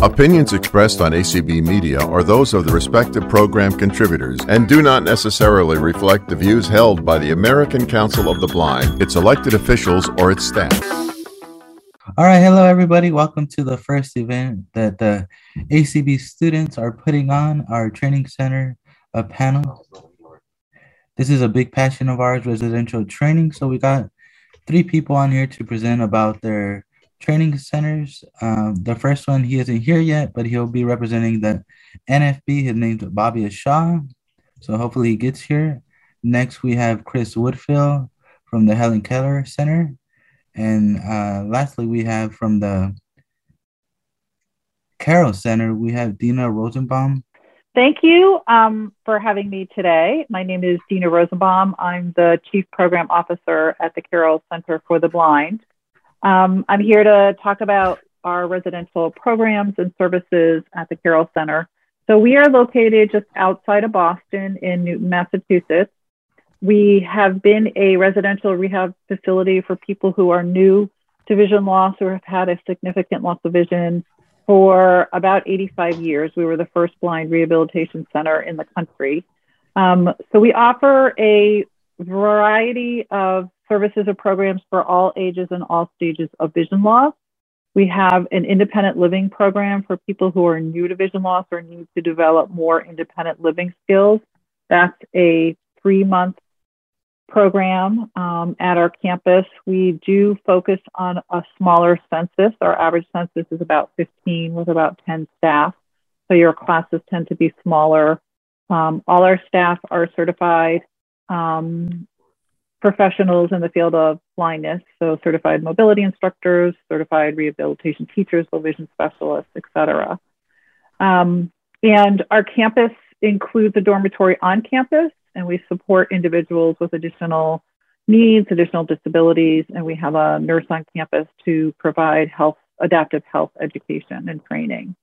Opinions expressed on ACB Media are those of the respective program contributors and do not necessarily reflect the views held by the American Council of the Blind, its elected officials, or its staff. All right, hello everybody. Welcome to the first event that the ACB students are putting on our training center a panel. This is a big passion of ours, residential training. So we got three people on here to present about their training centers. Um, the first one, he isn't here yet, but he'll be representing the NFB. His name's Bobby Shaw. So hopefully he gets here. Next, we have Chris Woodfill from the Helen Keller Center. And uh, lastly, we have from the Carroll Center, we have Dina Rosenbaum. Thank you um, for having me today. My name is Dina Rosenbaum. I'm the Chief Program Officer at the Carroll Center for the Blind. Um, I'm here to talk about our residential programs and services at the Carroll Center. So we are located just outside of Boston in Newton, Massachusetts. We have been a residential rehab facility for people who are new to vision loss or have had a significant loss of vision for about 85 years. We were the first blind rehabilitation center in the country. Um, so we offer a variety of services or programs for all ages and all stages of vision loss. We have an independent living program for people who are new to vision loss or need to develop more independent living skills. That's a three month program um, at our campus. We do focus on a smaller census. Our average census is about 15 with about 10 staff. So your classes tend to be smaller. Um, all our staff are certified um, professionals in the field of blindness, so certified mobility instructors, certified rehabilitation teachers, low vision specialists, et cetera. Um, and our campus includes a dormitory on campus, and we support individuals with additional needs, additional disabilities, and we have a nurse on campus to provide health, adaptive health education and training.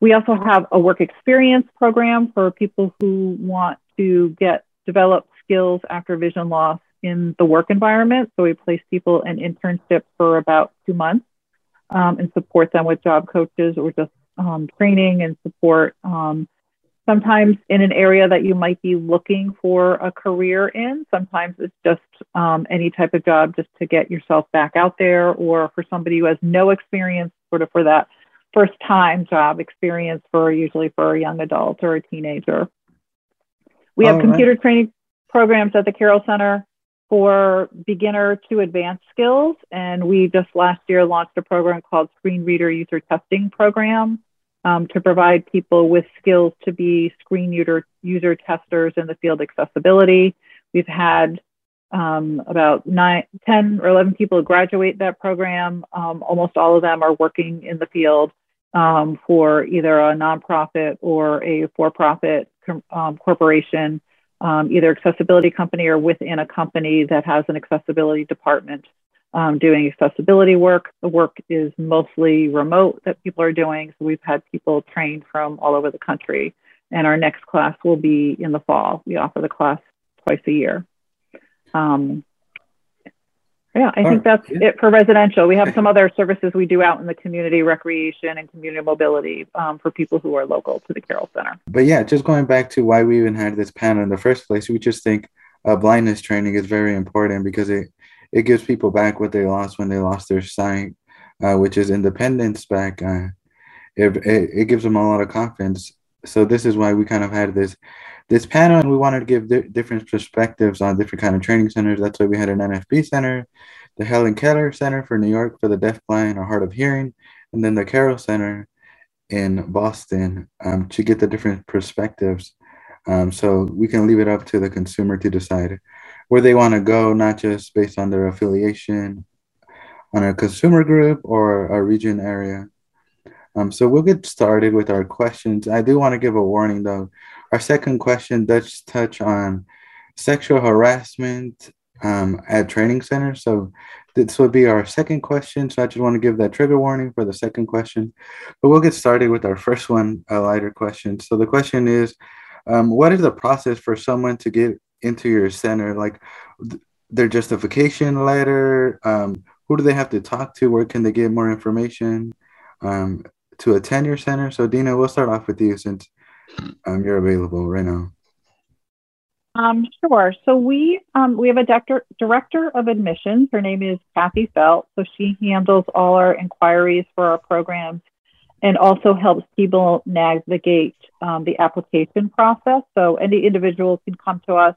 We also have a work experience program for people who want to get develop skills after vision loss in the work environment. So we place people in internships for about two months um, and support them with job coaches or just um, training and support. Um, sometimes in an area that you might be looking for a career in. Sometimes it's just um, any type of job just to get yourself back out there, or for somebody who has no experience, sort of for that first time job experience for usually for a young adult or a teenager. We have computer training programs at the Carroll Center for beginner to advanced skills. And we just last year launched a program called Screen Reader User Testing Program um, to provide people with skills to be screen user, user testers in the field accessibility. We've had um, about nine, 10 or 11 people graduate that program. Um, almost all of them are working in the field um, for either a nonprofit or a for profit um, corporation um, either accessibility company or within a company that has an accessibility department um, doing accessibility work. The work is mostly remote that people are doing. So we've had people trained from all over the country. And our next class will be in the fall. We offer the class twice a year. Um, yeah, I think that's yeah. it for residential. We have some other services we do out in the community, recreation and community mobility um, for people who are local to the Carroll Center. But yeah, just going back to why we even had this panel in the first place, we just think uh, blindness training is very important because it it gives people back what they lost when they lost their sight, uh, which is independence back. Uh, it, it, it gives them a lot of confidence. So this is why we kind of had this this panel and we wanted to give di- different perspectives on different kind of training centers. That's why we had an nfb center the helen keller center for new york for the deafblind or hard of hearing and then the carroll center in boston um, to get the different perspectives. Um, so we can leave it up to the consumer to decide where they want to go not just based on their affiliation on a consumer group or a region area um, so we'll get started with our questions. I do want to give a warning though. Our second question does touch on sexual harassment um, at training centers. So this will be our second question. So I just want to give that trigger warning for the second question. But we'll get started with our first one, a lighter question. So the question is, um, what is the process for someone to get into your center? Like th- their justification letter? Um, who do they have to talk to? Where can they get more information? Um, to a tenure center. So Dina, we'll start off with you since um, you're available right now. Um, sure. So we um, we have a director director of admissions. Her name is Kathy Felt. So she handles all our inquiries for our programs, and also helps people navigate um, the application process. So any individual can come to us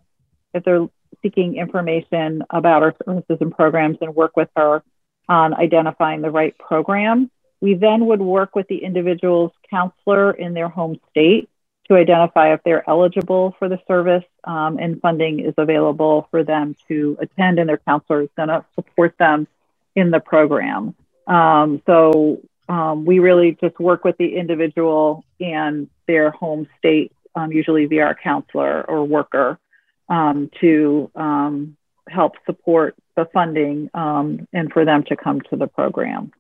if they're seeking information about our services and programs, and work with her on identifying the right program. We then would work with the individual's counselor in their home state to identify if they're eligible for the service um, and funding is available for them to attend, and their counselor is going to support them in the program. Um, so um, we really just work with the individual and their home state, um, usually via our counselor or worker, um, to um, help support the funding and for them to come to the program.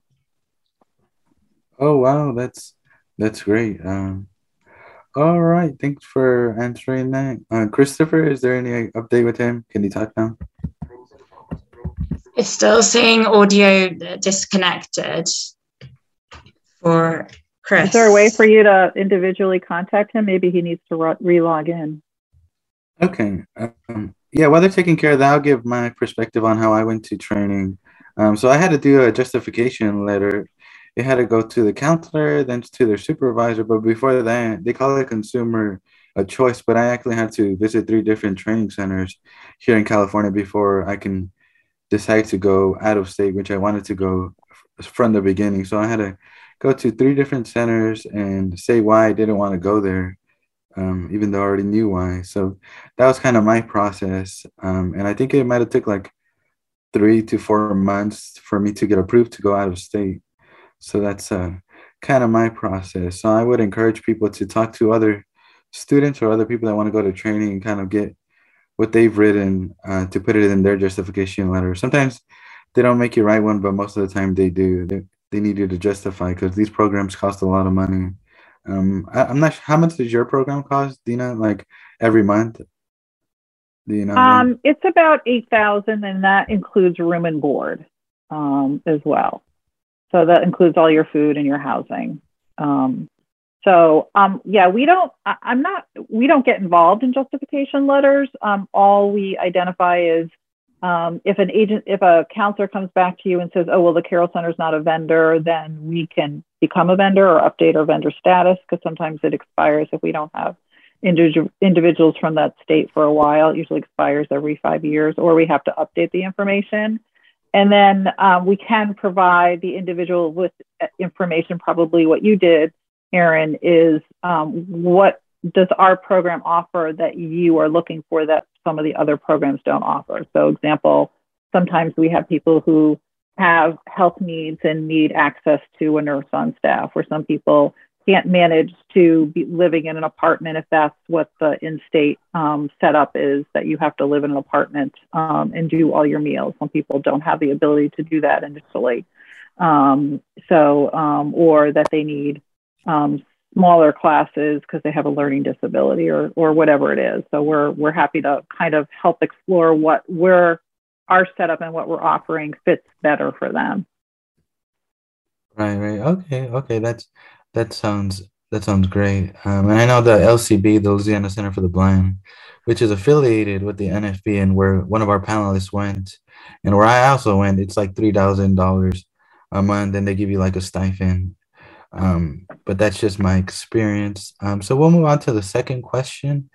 Oh wow, that's that's great. Um, all right, thanks for answering that. Uh, Christopher, is there any update with him? Can you talk now? It's still saying audio disconnected for Chris. Is there a way for you to individually contact him? Maybe he needs to re log in. Okay. Um, yeah, while they're taking care of that, I'll give my perspective on how I went to training. Um, so I had to do a justification letter they had to go to the counselor, then to their supervisor. But before that, they call it consumer a choice. But I actually had to visit three different training centers here in California before I can decide to go out of state, which I wanted to go from the beginning. So I had to go to three different centers and say why I didn't want to go there, um, even though I already knew why. So that was kind of my process. Um, and I think it might have took like three to four months for me to get approved to go out of state. So that's uh, kind of my process. So I would encourage people to talk to other students or other people that want to go to training and kind of get what they've written uh, to put it in their justification letter. Sometimes they don't make you write one, but most of the time they do. They, they need you to justify because these programs cost a lot of money. Um, I, am not sure, how much does your program cost, Dina? Like every month? Do you know? Um, it's about eight thousand, and that includes room and board um, as well. So that includes all your food and your housing. Um, so um, yeah, we don't. I, am not. We don't get involved in justification letters. Um, all we identify is um, if an agent, if a counselor comes back to you and says, "Oh well, the Carroll Center is not a vendor," then we can become a vendor or update our vendor status because sometimes it expires if we don't have individual individuals from that state for a while. It usually expires every five years, or we have to update the information. And then um, we can provide the individual with uh, information, probably what you did, Aaron, is um, what does our program offer that you are looking for that some of the other programs don't offer? So, example, sometimes we have people who have health needs and need access to a nurse on staff, or some people can't manage to be living in an apartment if that's what the in-state um, setup is that you have to live in an apartment um, and do all your meals. Some people don't have the ability to do that initially. Um, so um, or that they need um, smaller classes because they have a learning disability or or whatever it is. So we're we're happy to kind of help explore what we're our setup and what we're offering fits better for them. Right right. Okay okay. That's that sounds that sounds great. Um, and I know the LCB, the Louisiana Center for the Blind, which is affiliated with the NFB, and where one of our panelists went, and where I also went, it's like three thousand dollars a month, and they give you like a stipend. Um, but that's just my experience. Um, so we'll move on to the second question.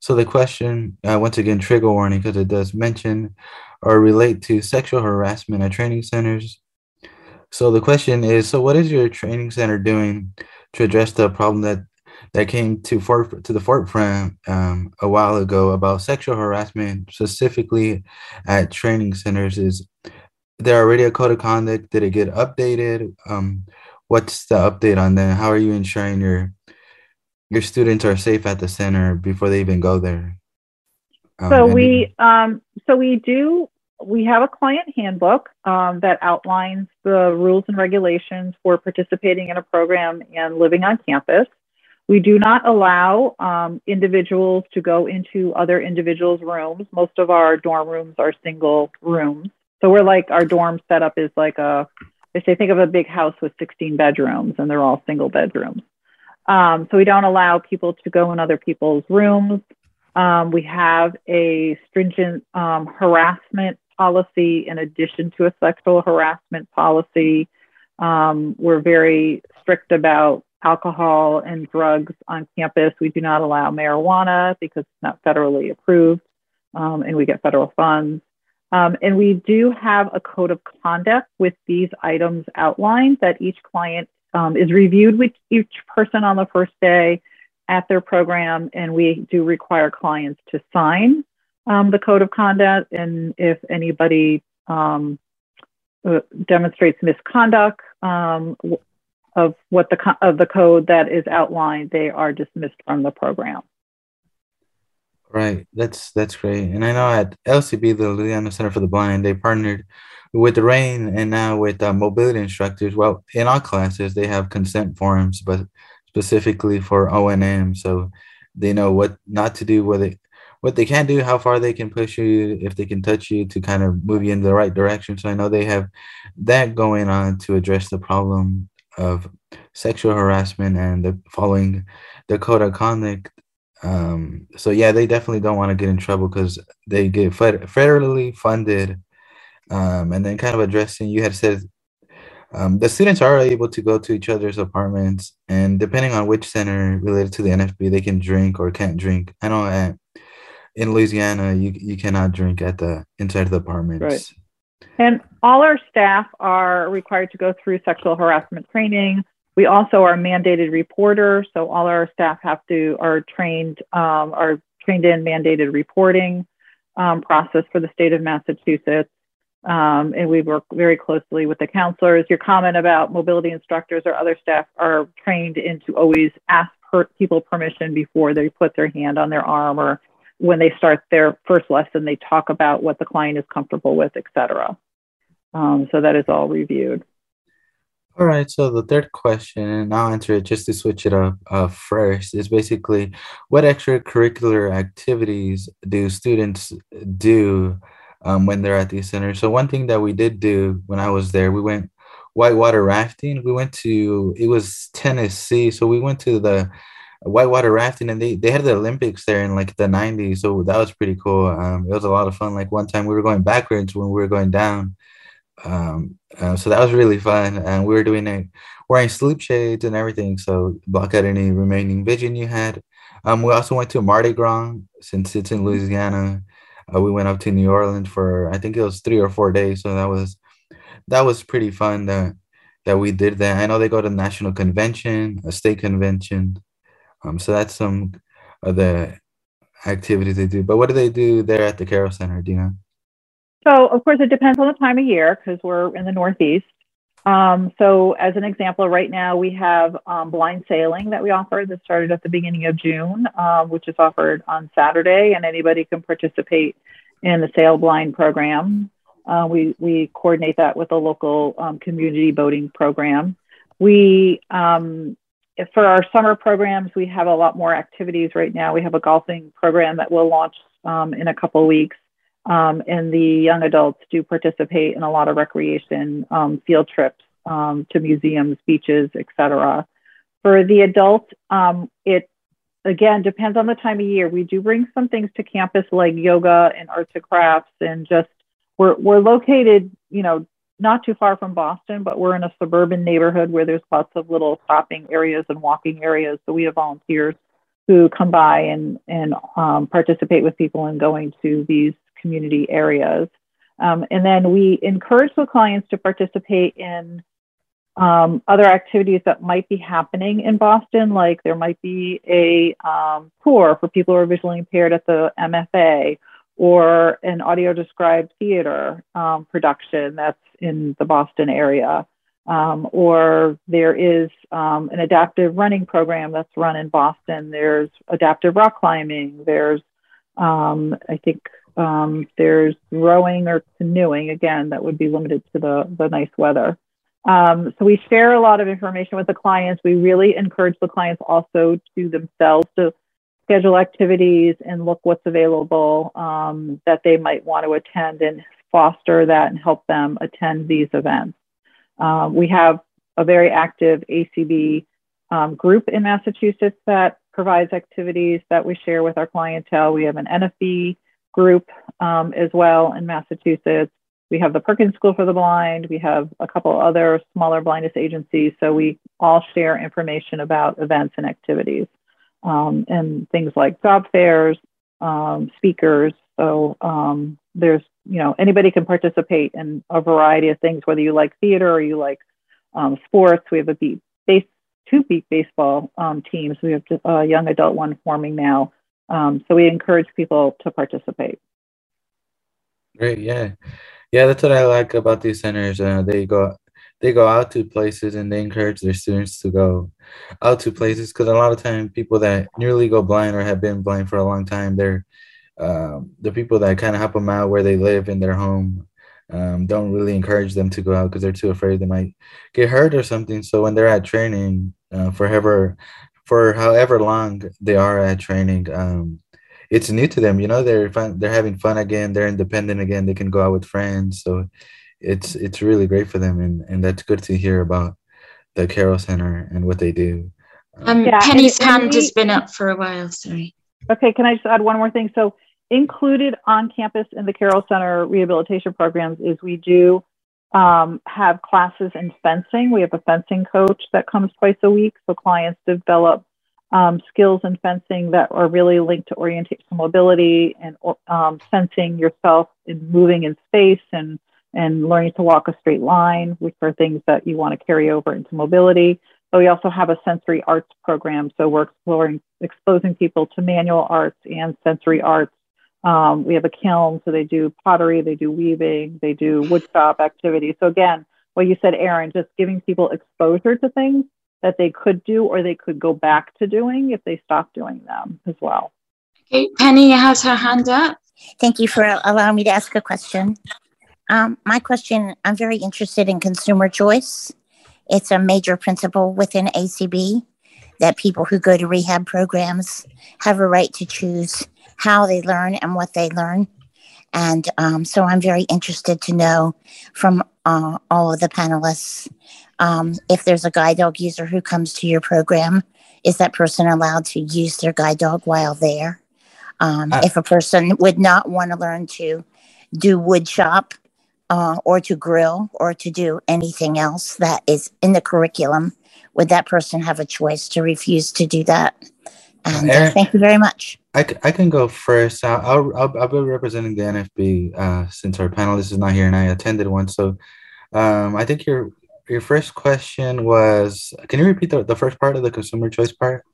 So the question, uh, once again, trigger warning because it does mention or relate to sexual harassment at training centers so the question is, so what is your training center doing to address the problem that that came to fort to the forefront um, a while ago about sexual harassment, specifically at training centers? Is there already a code of conduct? Did it get updated? Um, what's the update on that? How are you ensuring your your students are safe at the center before they even go there? Um, so we um, so we do we have a client handbook um, that outlines the rules and regulations for participating in a program and living on campus. We do not allow um, individuals to go into other individuals' rooms. Most of our dorm rooms are single rooms. So we're like, our dorm setup is like a, they say think of a big house with 16 bedrooms and they're all single bedrooms. Um, so we don't allow people to go in other people's rooms. Um, we have a stringent um, harassment policy in addition to a sexual harassment policy. Um, we're very strict about alcohol and drugs on campus. We do not allow marijuana because it's not federally approved um, and we get federal funds. Um, and we do have a code of conduct with these items outlined that each client um, is reviewed with each person on the first day at their program. And we do require clients to sign um, the code of conduct. And if anybody um, uh, demonstrates misconduct um, of what the of the code that is outlined, they are dismissed from the program. Right. That's that's great. And I know at LCB, the Louisiana Center for the Blind, they partnered with the RAINN and now with uh, mobility instructors. Well, in our classes, they have consent forms, but specifically for O&M, so they know what not to do, what they what they can do, how far they can push you, if they can touch you to kind of move you in the right direction. So I know they have that going on to address the problem of sexual harassment and the following the code of conduct um, so yeah, they definitely don't want to get in trouble because they get federally funded. Um, and then kind of addressing, you had said um, the students are able to go to each other's apartments, and depending on which center related to the NFB, they can drink or can't drink. I know at, in Louisiana, you you cannot drink at the inside of the apartments. Right. And all our staff are required to go through sexual harassment training. We also are mandated reporters, so all our staff have to are trained um, are trained in mandated reporting um, process for the state of Massachusetts. Um, and we work very closely with the counselors. Your comment about mobility instructors or other staff are trained in to always ask per people permission before they put their hand on their arm or when they start their first lesson, they talk about what the client is comfortable with, et cetera. Um, so that is all reviewed. All right, so the third question, and I'll answer it just to switch it up uh, first, is basically what extracurricular activities do students do um, when they're at these centers? So, one thing that we did do when I was there, we went whitewater rafting. We went to, it was Tennessee. So, we went to the whitewater rafting and they, they had the Olympics there in like the 90s. So, that was pretty cool. Um, it was a lot of fun. Like, one time we were going backwards when we were going down um, uh, so that was really fun, and we were doing it wearing sleep shades and everything, so block out any remaining vision you had. Um, we also went to Mardi Gras since it's in Louisiana. Uh, we went up to New Orleans for I think it was three or four days, so that was that was pretty fun that that we did that. I know they go to national convention, a state convention, um, so that's some of the activities they do. But what do they do there at the Carroll Center, Dina? So, of course, it depends on the time of year because we're in the Northeast. Um, so, as an example, right now we have um, blind sailing that we offer that started at the beginning of June, uh, which is offered on Saturday, and anybody can participate in the Sail Blind program. Uh, we, we coordinate that with a local um, community boating program. We, um, for our summer programs, we have a lot more activities right now. We have a golfing program that will launch um, in a couple weeks. Um, and the young adults do participate in a lot of recreation um, field trips um, to museums, beaches, etc. For the adult, um, it again depends on the time of year. We do bring some things to campus like yoga and arts and crafts, and just we're we're located, you know, not too far from Boston, but we're in a suburban neighborhood where there's lots of little shopping areas and walking areas. So we have volunteers who come by and and um, participate with people in going to these community areas. Um, and then we encourage the clients to participate in um, other activities that might be happening in Boston, like there might be a um, tour for people who are visually impaired at the MFA or an audio described theater um, production that's in the Boston area. Um, or there is um, an adaptive running program that's run in Boston. There's adaptive rock climbing. There's, um, I think, um, there's rowing or canoeing, again, that would be limited to the, the nice weather. Um, so we share a lot of information with the clients. We really encourage the clients also to themselves to schedule activities and look what's available um, that they might want to attend and foster that and help them attend these events. Um, we have a very active ACB um, group in Massachusetts that provides activities that we share with our clientele. We have an NFB group um, as well in Massachusetts. We have the Perkins School for the Blind. We have a couple other smaller blindness agencies. So we all share information about events and activities um, and things like job fairs, um, speakers. So um, there's, you know, anybody can participate in a variety of things, whether you like theater or you like um, sports. We have a beat base, two beat baseball um, teams. We have a young adult one forming now. Um, so we encourage people to participate. Great, yeah, yeah. That's what I like about these centers. Uh, they go they go out to places and they encourage their students to go out to places because a lot of time people that nearly go blind or have been blind for a long time they're um, the people that kind of help them out where they live in their home um, don't really encourage them to go out because they're too afraid they might get hurt or something. So when they're at training uh, for however for however long they are at training um, it's new to them you know they're fun they're having fun again they're independent again they can go out with friends. So it's it's really great for them and and that's good to hear about the carroll center and what they do. Um, yeah, penny's and, and hand we, has been up for a while sorry. Okay can i just add one more thing? So included on campus in the carroll center rehabilitation programs is we do um, have classes in fencing. We have a fencing coach that comes twice a week so clients develop um, skills in fencing that are really linked to orientation mobility and um, sensing yourself in moving in space and and learning to walk a straight line, which are things that you want to carry over into mobility. But we also have a sensory arts program. So we're exploring, exposing people to manual arts and sensory arts. Um, we have a kiln, so they do pottery, they do weaving, they do woodshop activities. So again, what you said, Aaron, just giving people exposure to things that they could do or they could go back to doing if they stop doing them as well. Okay, Penny has her hand up. Thank you for allowing me to ask a question. Um, my question I'm very interested in consumer choice. It's a major principle within ACB that people who go to rehab programs have a right to choose how they learn and what they learn. And um, so I'm very interested to know from uh, all of the panelists um, if there's a guide dog user who comes to your program, is that person allowed to use their guide dog while there? Um, uh, if a person would not want to learn to do wood shop uh, or to grill or to do anything else that is in the curriculum, would that person have a choice to refuse to do that? And uh, thank you very much. I, I can go first. I'll, I'll, I'll be representing the NFB uh, since our panelist is not here and I attended one. So um, I think your your first question was can you repeat the, the first part of the consumer choice part?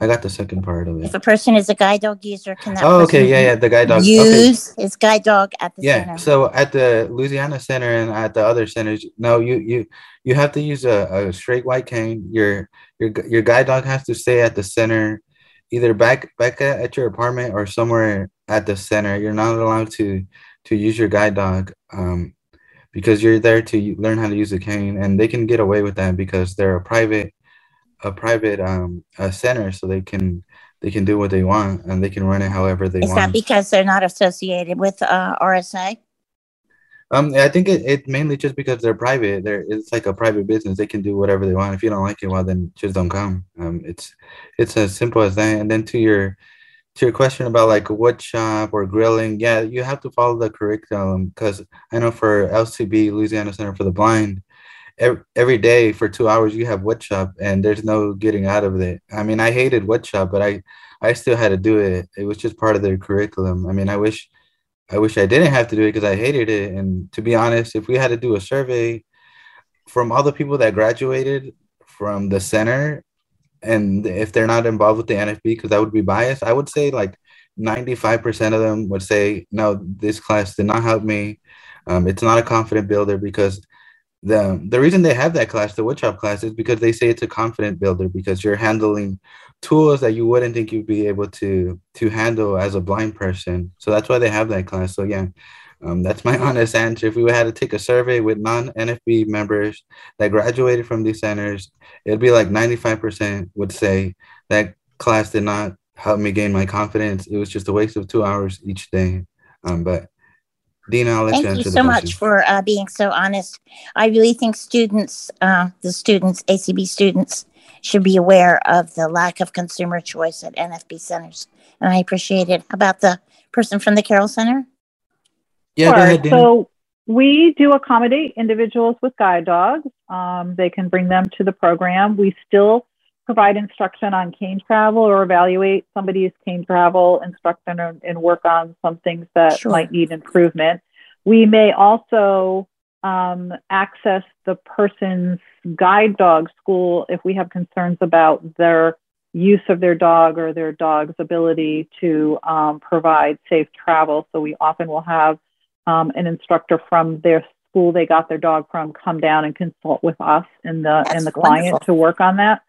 I got the second part of it. If a person is a guide dog user, can that oh, okay, yeah, yeah, the guide dog use okay. his guide dog at the yeah. center? So at the Louisiana Center and at the other centers, no, you you you have to use a, a straight white cane. Your your your guide dog has to stay at the center, either back back at, at your apartment or somewhere at the center. You're not allowed to to use your guide dog. Um, because you're there to learn how to use a cane and they can get away with that because they're a private a private um a center so they can they can do what they want and they can run it however they Is want. Is that because they're not associated with uh, RSA? Um, I think it, it mainly just because they're private. They're it's like a private business. They can do whatever they want. If you don't like it, well then just don't come. Um, it's it's as simple as that. And then to your to your question about like wood shop or grilling, yeah, you have to follow the curriculum because I know for LCB Louisiana Center for the Blind, every, every day for two hours you have woodshop and there's no getting out of it. I mean i hated woodshop but i i still had to do it. It was just part of their curriculum. I mean i wish i wish i didn't have to do it because i hated it. And to be honest if we had to do a survey from all the people that graduated from the center and if they're not involved with the nfb because that would be biased i would say like 95% of them would say no this class did not help me. Um, it's not a confident builder because the the reason they have that class, the woodshop class, is because they say it's a confident builder because you're handling tools that you wouldn't think you'd be able to to handle as a blind person. So that's why they have that class. So yeah, um, that's my honest answer. If we had to take a survey with non NFB members that graduated from these centers, it'd be like 95% would say that class did not help me gain my confidence. It was just a waste of two hours each day. Um, but Dina, I'll let Thank you you so the much for uh, being so honest. I really think students, uh, the students, ACB students, should be aware of the lack of consumer choice at NFB centers. And I appreciate it. About the person from the Carroll Center? Yeah, go Sure. ahead, Dina. So we do accommodate individuals with guide dogs. Um, they can bring them to the program. We still provide instruction on cane travel or evaluate somebody's cane travel instruction and, and work on some things that Sure. might need improvement. We may also um, access the person's guide dog school if we have concerns about their use of their dog or their dog's ability to um, provide safe travel. So we often will have um, an instructor from their school they got their dog from come down and consult with us and the That's and the client wonderful. to work on that.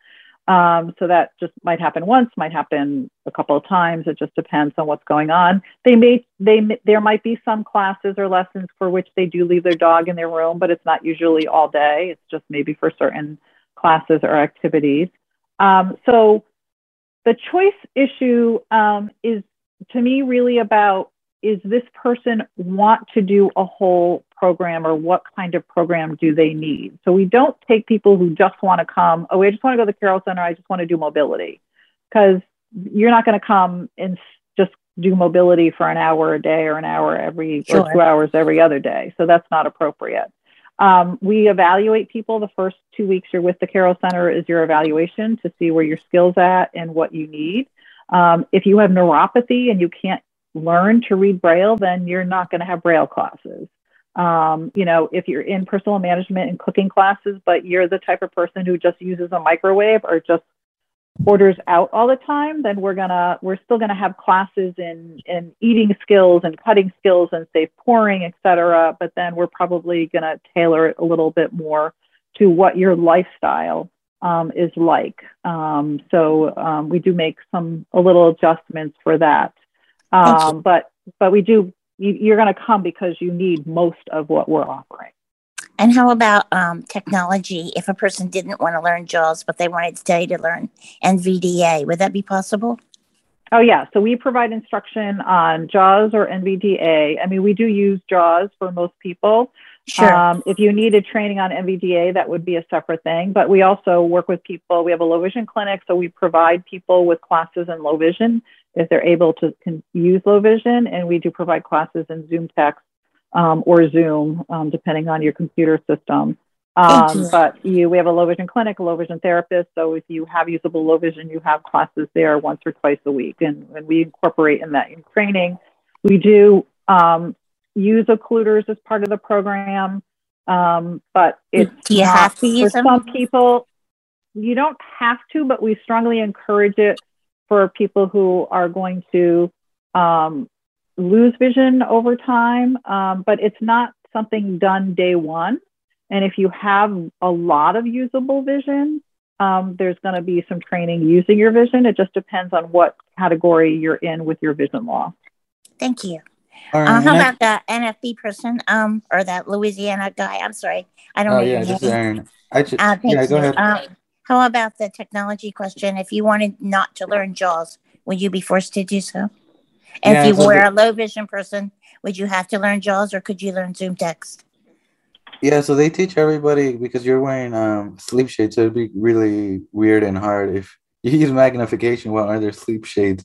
Um, so that just might happen once, might happen a couple of times. It just depends on what's going on. They may they there might be some classes or lessons for which they do leave their dog in their room, but it's not usually all day. It's just maybe for certain classes or activities. Um, so the choice issue um, is to me really about is this person want to do a whole program or what kind of program do they need so we don't take people who just want to come oh i just want to go to the carroll center i just want to do mobility because you're not going to come and just do mobility for an hour a day or an hour every Sure. or two hours every other day so that's not appropriate um, we evaluate people the first two weeks you're with the Carroll Center is your evaluation to see where your skills at and what you need. Um, if you have neuropathy and you can't learn to read Braille, then you're not going to have Braille classes. Um, you know, if you're in personal management and cooking classes, but you're the type of person who just uses a microwave or just orders out all the time, then we're gonna we're still gonna have classes in in eating skills and cutting skills and safe pouring, et cetera. But then we're probably gonna tailor it a little bit more to what your lifestyle um, is like. Um, so um, we do make some a little adjustments for that. Um, but but we do you, you're going to come because you need most of what we're offering. And how about um, technology? If a person didn't want to learn JAWS, but they wanted to study to learn NVDA, would that be possible? Oh yeah, so we provide instruction on JAWS or NVDA. I mean, we do use JAWS for most people. Sure. Um, if you needed training on NVDA, that would be a separate thing. But we also work with people. We have a low vision clinic, so we provide people with classes in low vision if they're able to can use low vision, and we do provide classes in Zoom text um, or Zoom, um, depending on your computer system. Um, you. but you, we have a low vision clinic, a low vision therapist. So if you have usable low vision, you have classes there once or twice a week, and, and we incorporate in that in training. We do um, use occluders as part of the program, um, but it's Do you not- have to use for them? some people. You don't have to, but we strongly encourage it for people who are going to um, lose vision over time. Um, but it's not something done day one. And if you have a lot of usable vision, um, there's going to be some training using your vision. It just depends on what category you're in with your vision loss. Thank you. All right, Uh, how about that NFB person, um, or that Louisiana guy? I'm sorry, I don't Oh know yeah, your this is. Aaron. I just Uh, thank yeah, go you. ahead. Um, how about the technology question? If you wanted not to learn JAWS, would you be forced to do so? And Yeah, if you were the- a low vision person, would you have to learn JAWS or could you learn Zoom text? Yeah, so they teach everybody because you're wearing um sleep shades, so it'd be really weird and hard if you use magnification while under sleep shades.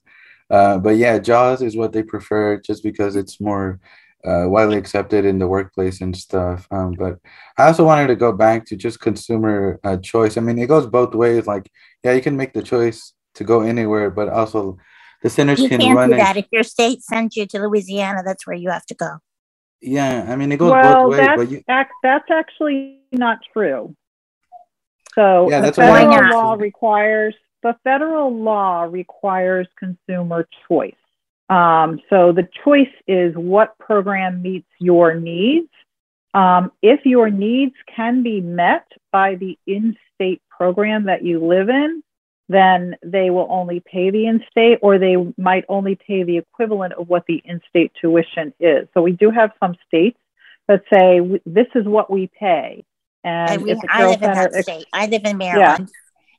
Uh, but yeah, JAWS is what they prefer just because it's more uh, widely accepted in the workplace and stuff. Um, but I also wanted to go back to just consumer uh, choice. I mean, it goes both ways. Like, yeah, you can make the choice to go anywhere, but also the centers You can can't run do it. that. If your state sends you to Louisiana, that's where you have to go. Yeah, I mean, it goes well, both ways, that's, but you, ac- that's actually not true. So Yeah, the that's what I federal wanted to law requires the federal law requires consumer choice. Um, so the choice is what program meets your needs. Um, if your needs can be met by the in-state program that you live in, then they will only pay the in-state, or they might only pay the equivalent of what the in-state tuition is. So we do have some states that say this is what we pay, and And we, I live in that state. I live in Maryland.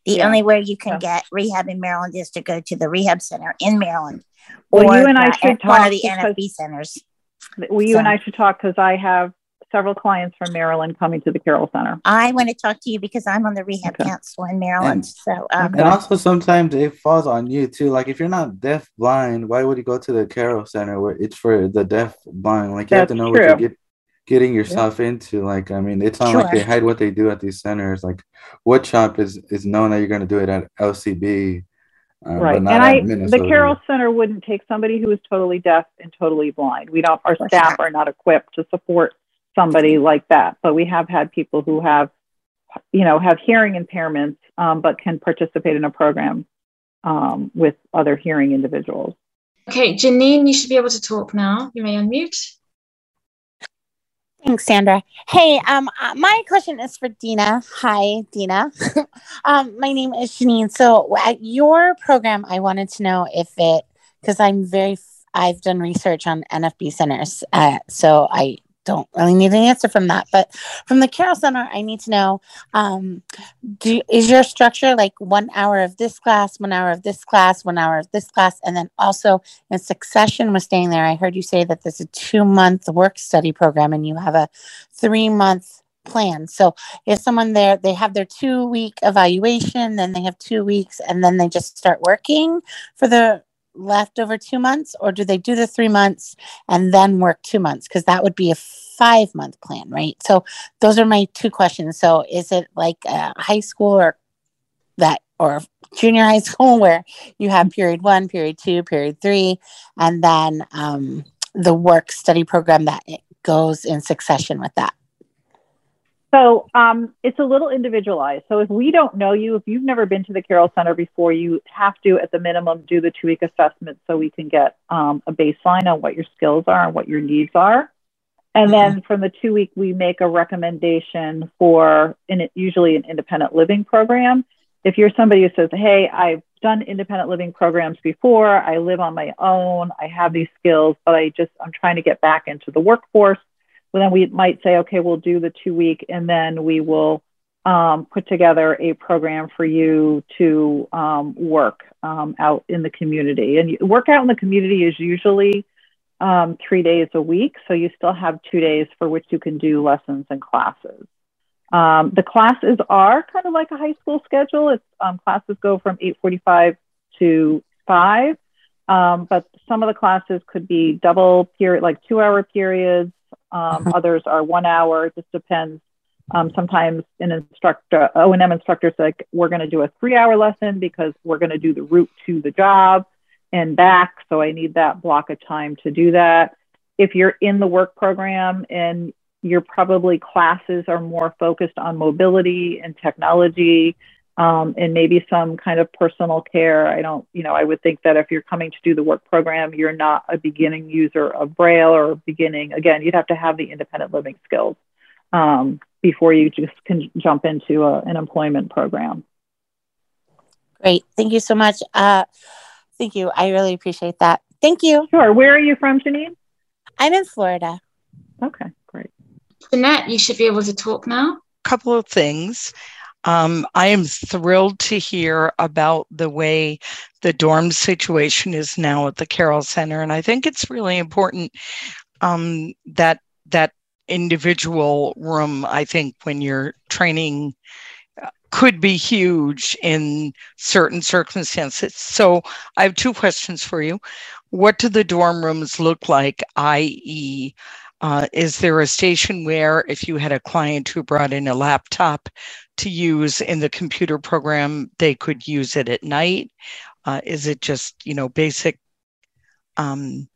The Yeah. only way you can Yeah. get rehab in Maryland is to go to the rehab center in Maryland. Well, or you and I the- should one talk of the because- NFB centers. Well, you So- and I should talk because I have several clients from Maryland coming to the Carroll Center. I want to talk to you because I'm on the rehab Okay. council in Maryland. And- So, um, And also sometimes it falls on you too. Like if you're not deaf blind, why would you go to the Carroll Center where it's for the deaf blind? Like you have to That's know what you're get, getting yourself into. Like I mean, it's not like they hide what they do at these centers. Like wood shop is is known that you're going to do it at LCB, uh, right. but not And at I, the Minnesota. Carroll Center wouldn't take somebody who is totally deaf and totally blind. We don't, our staff are not equipped to support somebody like that. But we have had people who have, you know, have hearing impairments, um, but can participate in a program um, with other hearing individuals. Okay, Janine, you should be able to talk now. You may unmute. Thanks, Sandra. Hey, um, uh, my question is for Dina. Hi, Dina. um, my name is Janine. So, at your program, I wanted to know if it, because I'm very, I've done research on NFB centers, uh, so I don't really need an answer from that. But from the Carroll Center, I need to know: um, do is your structure like one hour of this class, one hour of this class, one hour of this class, and then also in succession with staying there? I heard you say that there's a two month work study program, and you have a three month plan. So if someone there, they have their two week evaluation, then they have two weeks, and then they just start working for the leftover two months, or do they do the three months and then work two months? Because that would be a five month plan, right? So those are my two questions. So is it like a high school or that or junior high school where you have period one, period two, period three, and then um, the work study program that goes in succession with that? So um, it's a little individualized. So if we don't know you, if you've never been to the Carroll Center before, you have to, at the minimum, do the two week assessment so we can get um, a baseline on what your skills are and what your needs are. And then from the two week, we make a recommendation for in usually an independent living program. If you're somebody who says, "Hey, I've done independent living programs before. I live on my own. I have these skills, but I just I'm trying to get back into the workforce." Well, then we might say, "Okay, we'll do the two week, and then we will um, put together a program for you to um, work um, out in the community. And work out in the community is usually um, three days a week. So you still have two days for which you can do lessons and classes. Um, the classes are kind of like a high school schedule. It's um, classes go from 8:45 to 5, um, but some of the classes could be double period, like two-hour periods. Um, others are one hour. It just depends. Um, sometimes an instructor, O&M instructor's like, we're going to do a three-hour lesson because we're going to do the route to the job and back. So I need that block of time to do that. If you're in the work program and your probably classes are more focused on mobility and technology um, and maybe some kind of personal care. I don't, you know, I would think that if you're coming to do the work program, you're not a beginning user of Braille or beginning, again, you'd have to have the independent living skills um, before you just can jump into a, an employment program. Great. Thank you so much. Uh, thank you. I really appreciate that. Thank you. Sure. Where are you from, Janine? I'm in Florida. Okay, great. Jeanette, you should be able to talk now. A couple of things. Um, I am thrilled to hear about the way the dorm situation is now at the Carroll Center, and I think it's really important um, that that individual room. I think when you're training uh, could be huge in certain circumstances. So I have two questions for you. What do the dorm rooms look like, i.e., uh, is there a station where if you had a client who brought in a laptop to use in the computer program, they could use it at night? Uh, is it just, you know, basic? Um,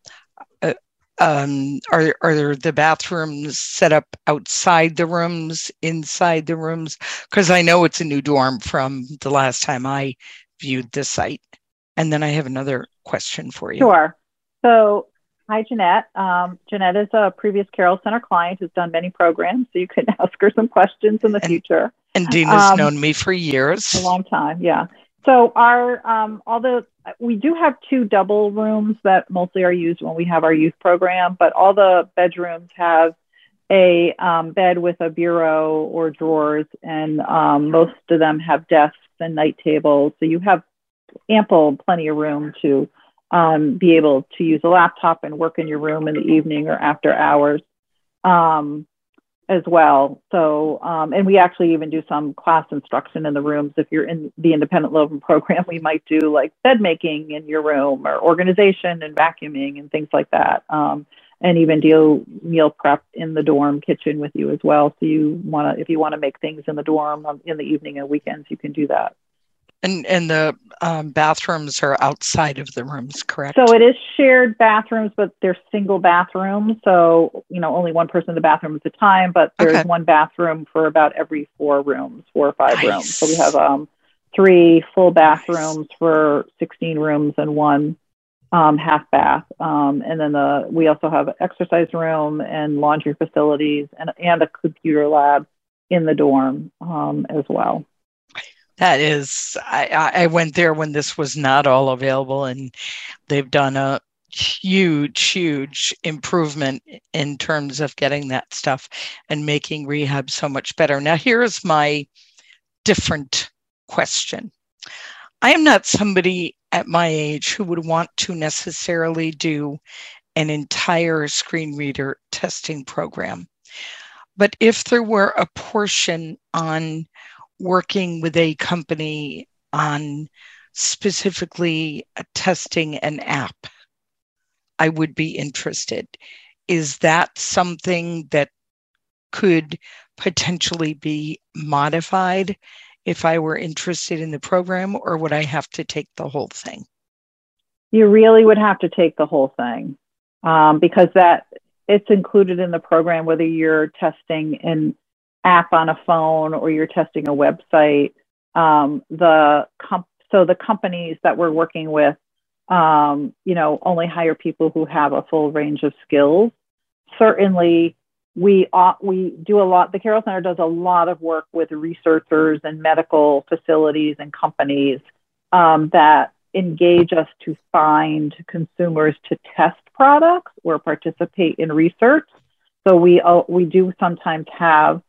uh, um, are, are there the bathrooms set up outside the rooms, inside the rooms? Because I know it's a new dorm from the last time I viewed the site. And then I have another question for you. Sure. So, hi, Jeanette. Um, Jeanette is a previous Carroll Center client who's done many programs, so you can ask her some questions in the And- future. And Dina's Um, known me for years. A long time, yeah. So our um, although we do have two double rooms that mostly are used when we have our youth program, but all the bedrooms have a um, bed with a bureau or drawers, and um, most of them have desks and night tables. So you have ample, plenty of room to um, be able to use a laptop and work in your room in the evening or after hours um, as well. So, um, and we actually even do some class instruction in the rooms. If you're in the independent living program, we might do like bed making in your room or organization and vacuuming and things like that. Um, and even do meal prep in the dorm kitchen with you as well. So you want to, if you want to make things in the dorm in the evening and weekends, you can do that. And and the um, bathrooms are outside of the rooms, correct? So it is shared bathrooms, but they're single bathrooms. So you know, only one person in the bathroom at a time. But there's okay. one bathroom for about every four rooms, four or five nice. rooms. So we have um, three full bathrooms nice. for 16 rooms and one um, half bath. Um, and then the we also have an exercise room and laundry facilities and and a computer lab in the dorm um, as well. That is, I, I went there when this was not all available, and they've done a huge, huge improvement in terms of getting that stuff and making rehab so much better. Now, here's my different question. I am not somebody at my age who would want to necessarily do an entire screen reader testing program. But if there were a portion on working with a company on specifically testing an app, I would be interested. Is that something that could potentially be modified if I were interested in the program, or would I have to take the whole thing? You really would have to take the whole thing um, because that it's included in the program, whether you're testing an app on a phone or you're testing a website. Um, the comp- so the companies that we're working with, um, you know, only hire people who have a full range of skills. Certainly, we uh, we do a lot. The Carroll Center does a lot of work with researchers and medical facilities and companies um, that engage us to find consumers to test products or participate in research. So we uh, we do sometimes have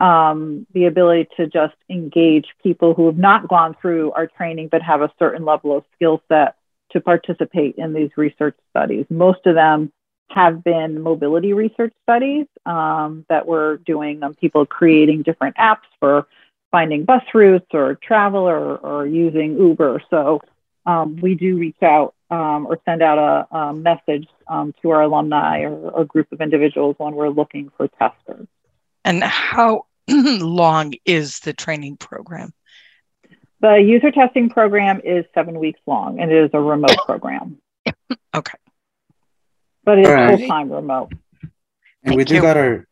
um, the ability to just engage people who have not gone through our training but have a certain level of skill set to participate in these research studies. Most of them have been mobility research studies um, that we're doing um, people creating different apps for finding bus routes or travel or, or using Uber. So um, we do reach out um, or send out a, a message um, to our alumni or a group of individuals when we're looking for testers. And how long is the training program? The user testing program is seven weeks long and it is a remote program. okay. But it's right. full time remote. And Thank we do you. got our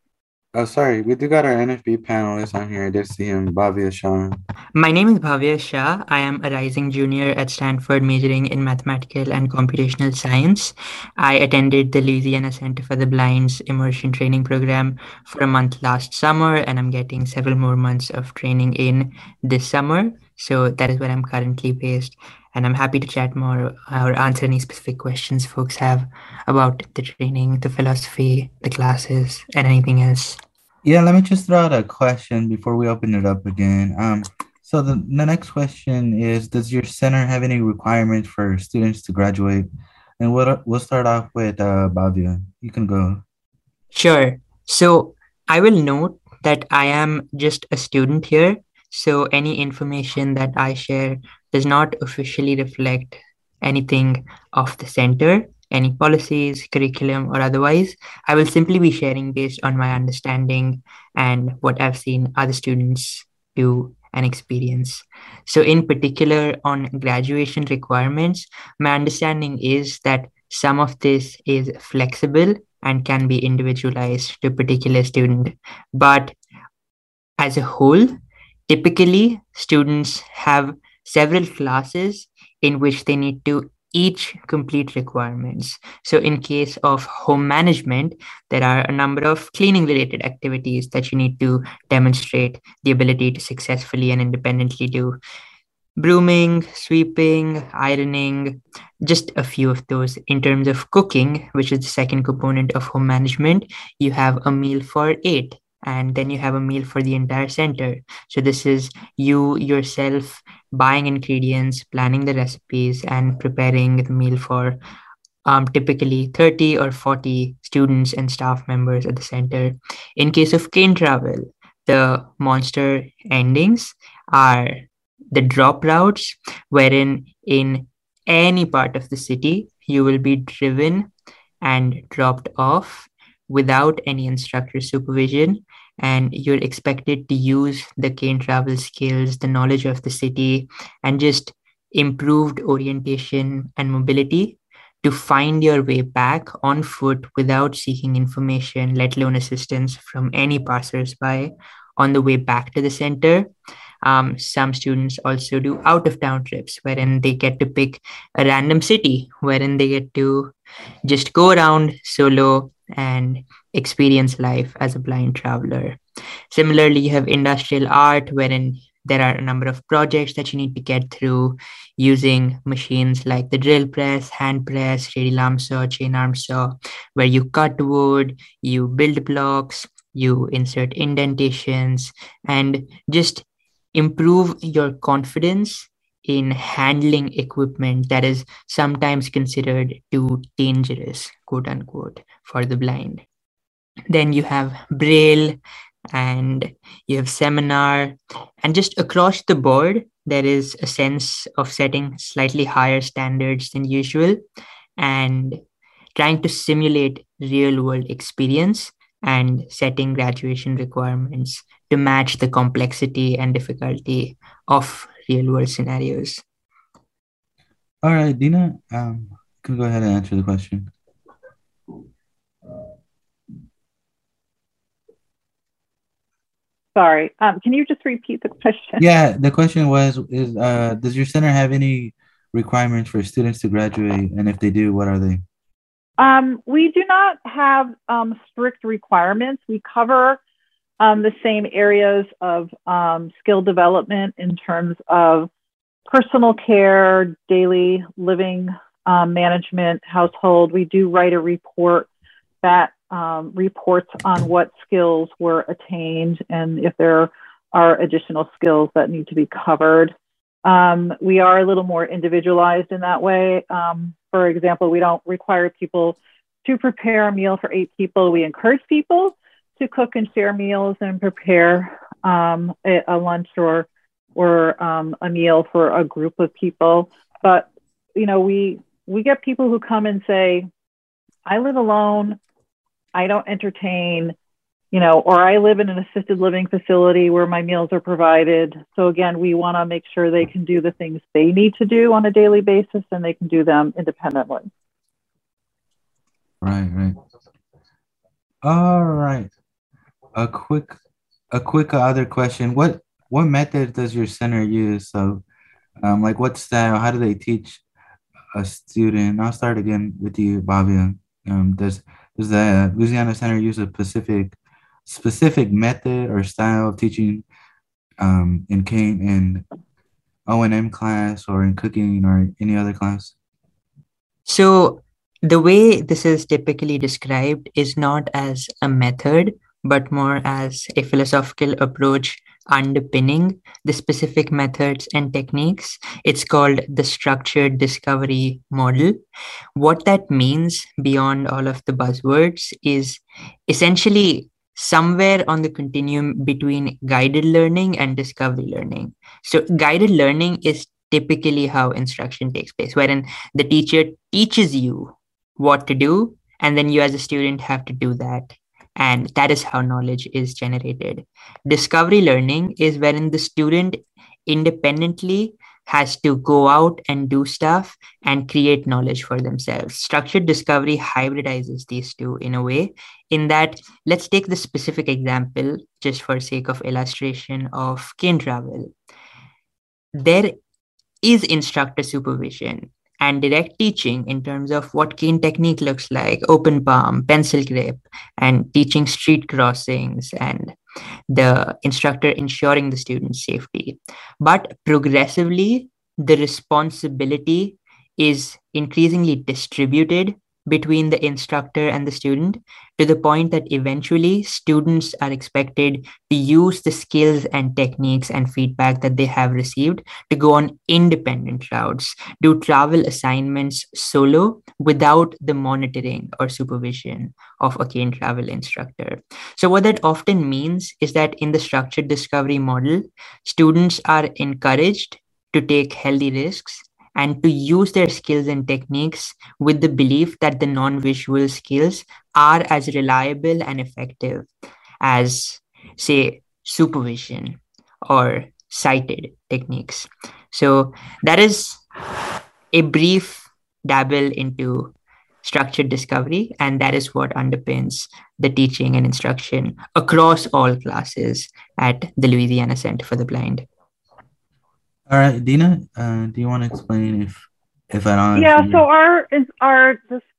Oh, sorry. We do got our NFB panelists on here. I did see him, Bhavya Shah. My name is Bhavya Shah. I am a rising junior at Stanford, majoring in mathematical and computational science. I attended the Louisiana Center for the Blind's immersion training program for a month last summer, and I'm getting several more months of training in this summer. So that is where I'm currently based. And I'm happy to chat more or answer any specific questions folks have about the training, the philosophy, the classes, and anything else. Yeah, let me just throw out a question before we open it up again. Um, so the, the next question is, does your center have any requirements for students to graduate? And we'll, we'll start off with uh, Bhavya. You can go. Sure. So I will note that I am just a student here. So any information that I share does not officially reflect anything of the center, any policies, curriculum, or otherwise. I will simply be sharing based on my understanding and what I've seen other students do and experience. So, in particular, on graduation requirements, my understanding is that some of this is flexible and can be individualized to a particular student. But as a whole, typically students have several classes in which they need to each complete requirements. So in case of home management, there are a number of cleaning related activities that you need to demonstrate the ability to successfully and independently do. Brooming, sweeping, ironing, just a few of those. In terms of cooking, which is the second component of home management, you have a meal for eight and then you have a meal for the entire center so this is you yourself buying ingredients, planning the recipes, and preparing the meal for um, typically 30 or 40 students and staff members at the center. In case of cane travel, the monster endings are the drop routes, wherein in any part of the city, you will be driven and dropped off without any instructor supervision and you're expected to use the cane travel skills the knowledge of the city and just improved orientation and mobility to find your way back on foot without seeking information let alone assistance from any passersby on the way back to the center. Um, some students also do out of town trips wherein they get to pick a random city wherein they get to just go around solo and experience life as a blind traveler. Similarly, you have industrial art wherein there are a number of projects that you need to get through using machines like the drill press, hand press, radial arm saw, chain arm saw, where you cut wood, you build blocks, you insert indentations, and just improve your confidence in handling equipment that is sometimes considered too dangerous, quote unquote, for the blind. Then you have Braille and you have seminar, and just across the board, there is a sense of setting slightly higher standards than usual and trying to simulate real world experience and setting graduation requirements to match the complexity and difficulty of real world scenarios. All right, Dina, um, can go ahead and answer the question. Sorry, um, can you just repeat the question? Yeah, the question was: Is uh, does your center have any requirements for students to graduate, and if they do, what are they? Um, we do not have um, strict requirements. We cover um, the same areas of um, skill development in terms of personal care, daily living um, management, household. We do write a report that um, reports on what skills were attained and if there are additional skills that need to be covered. Um, we are a little more individualized in that way. Um, for example, we don't require people to prepare a meal for eight people. We encourage people to cook and share meals and prepare um, a, a, lunch or or um, a meal for a group of people. But you know, we we get people who come and say, "I live alone. I don't entertain." You know, or I live in an assisted living facility where my meals are provided. So again, we want to make sure they can do the things they need to do on a daily basis and they can do them independently. Right, right. All right a quick a quick other question what what method does your center use so um, like what style how do they teach a student i'll start again with you bobby um, does does the louisiana center use a specific specific method or style of teaching um, in cane in o&m class or in cooking or any other class? So the way this is typically described is not as a method but more as a philosophical approach underpinning the specific methods and techniques. It's called the structured discovery model. What that means beyond all of the buzzwords is essentially somewhere on the continuum between guided learning and discovery learning. So, guided learning is typically how instruction takes place, wherein the teacher teaches you what to do, and then you as a student have to do that and that is how knowledge is generated. Discovery learning is wherein the student independently has to go out and do stuff and create knowledge for themselves. Structured discovery hybridizes these two in a way in that let's take the specific example just for sake of illustration of cane travel. There is instructor supervision and direct teaching in terms of what cane technique looks like, open palm, pencil grip, and teaching street crossings and the instructor ensuring the student's safety. But progressively, the responsibility is increasingly distributed between the instructor and the student to the point that eventually students are expected to use the skills and techniques and feedback that they have received to go on independent routes, do travel assignments solo without the monitoring or supervision of a cane travel instructor. So, what that often means is that in the structured discovery model, students are encouraged to take healthy risks and to use their skills and techniques with the belief that the non-visual skills are as reliable and effective as say supervision or sighted techniques. So that is a brief dabble into structured discovery and that is what underpins the teaching and instruction across all classes at the louisiana center for the blind all right, Dina, uh, do you want to explain if if I don't? Yeah, so our our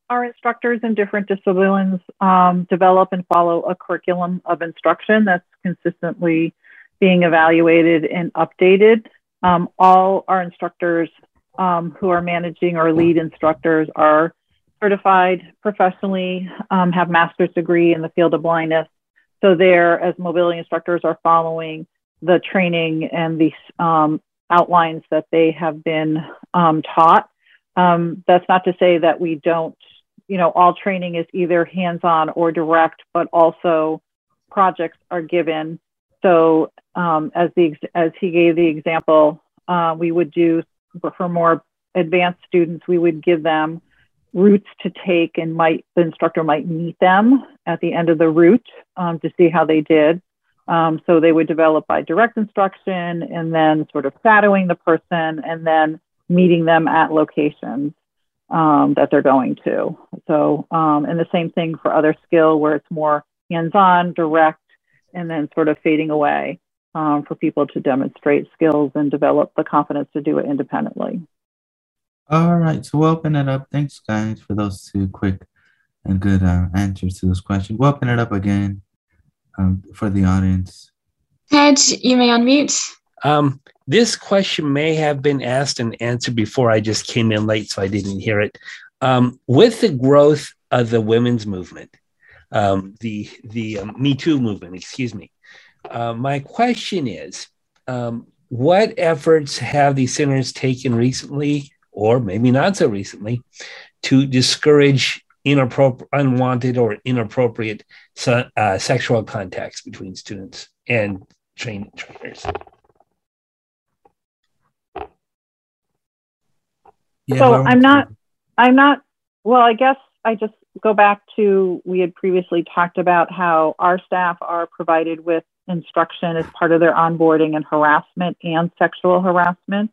our instructors in different disciplines um, develop and follow a curriculum of instruction that's consistently being evaluated and updated. Um, all our instructors um, who are managing or lead instructors are certified professionally, um, have master's degree in the field of blindness. So there, as mobility instructors, are following the training and the um, outlines that they have been um, taught. Um, that's not to say that we don't, you know, all training is either hands on or direct, but also projects are given. So, um, as, the, as he gave the example, uh, we would do for more advanced students, we would give them routes to take and might the instructor might meet them at the end of the route um, to see how they did. Um, so they would develop by direct instruction and then sort of shadowing the person and then meeting them at locations um, that they're going to. So, um, and the same thing for other skill where it's more hands on, direct, and then sort of fading away um, for people to demonstrate skills and develop the confidence to do it independently. All right, so we'll open it up. Thanks, guys, for those two quick and good uh, answers to those questions. We'll open it up again um, for the audience? Ted, you may unmute. Um, this question may have been asked and answered before. I just came in late, so I didn't hear it. Um, with the growth of the women's movement, um, the the um, Me Too movement, excuse me, uh, my question is, um, what efforts have these centers taken recently, or maybe not so recently, to discourage inappropriate, unwanted, or inappropriate uh, sexual contacts between students and train trainers. Yeah, so I'm not, I'm not. Well, I guess I just go back to we had previously talked about how our staff are provided with instruction as part of their onboarding and harassment and sexual harassment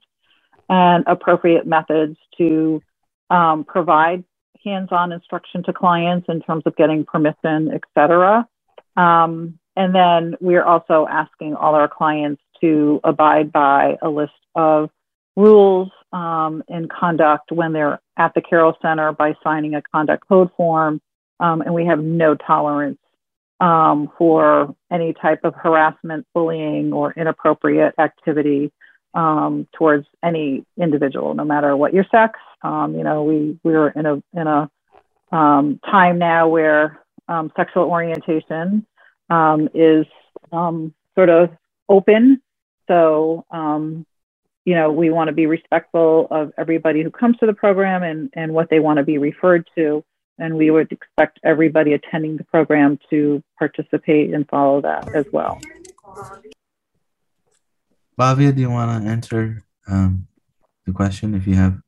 and appropriate methods to um, provide hands-on instruction to clients in terms of getting permission, et cetera. Um, and then we're also asking all our clients to abide by a list of rules um, conduct when they're at the Carroll Center by signing a conduct code form. Um, and we have no tolerance um, for any type of harassment, bullying, or inappropriate activity um, towards any individual, no matter what your sex, um, you know, we we're in a in a um, time now where um, sexual orientation um, is um, sort of open. So, you know, we want to be respectful of everybody who comes to the program and, and what they want to be referred to. And we would expect everybody attending the program to participate and follow that as well. Bhavya, do you want to answer um, the question if you have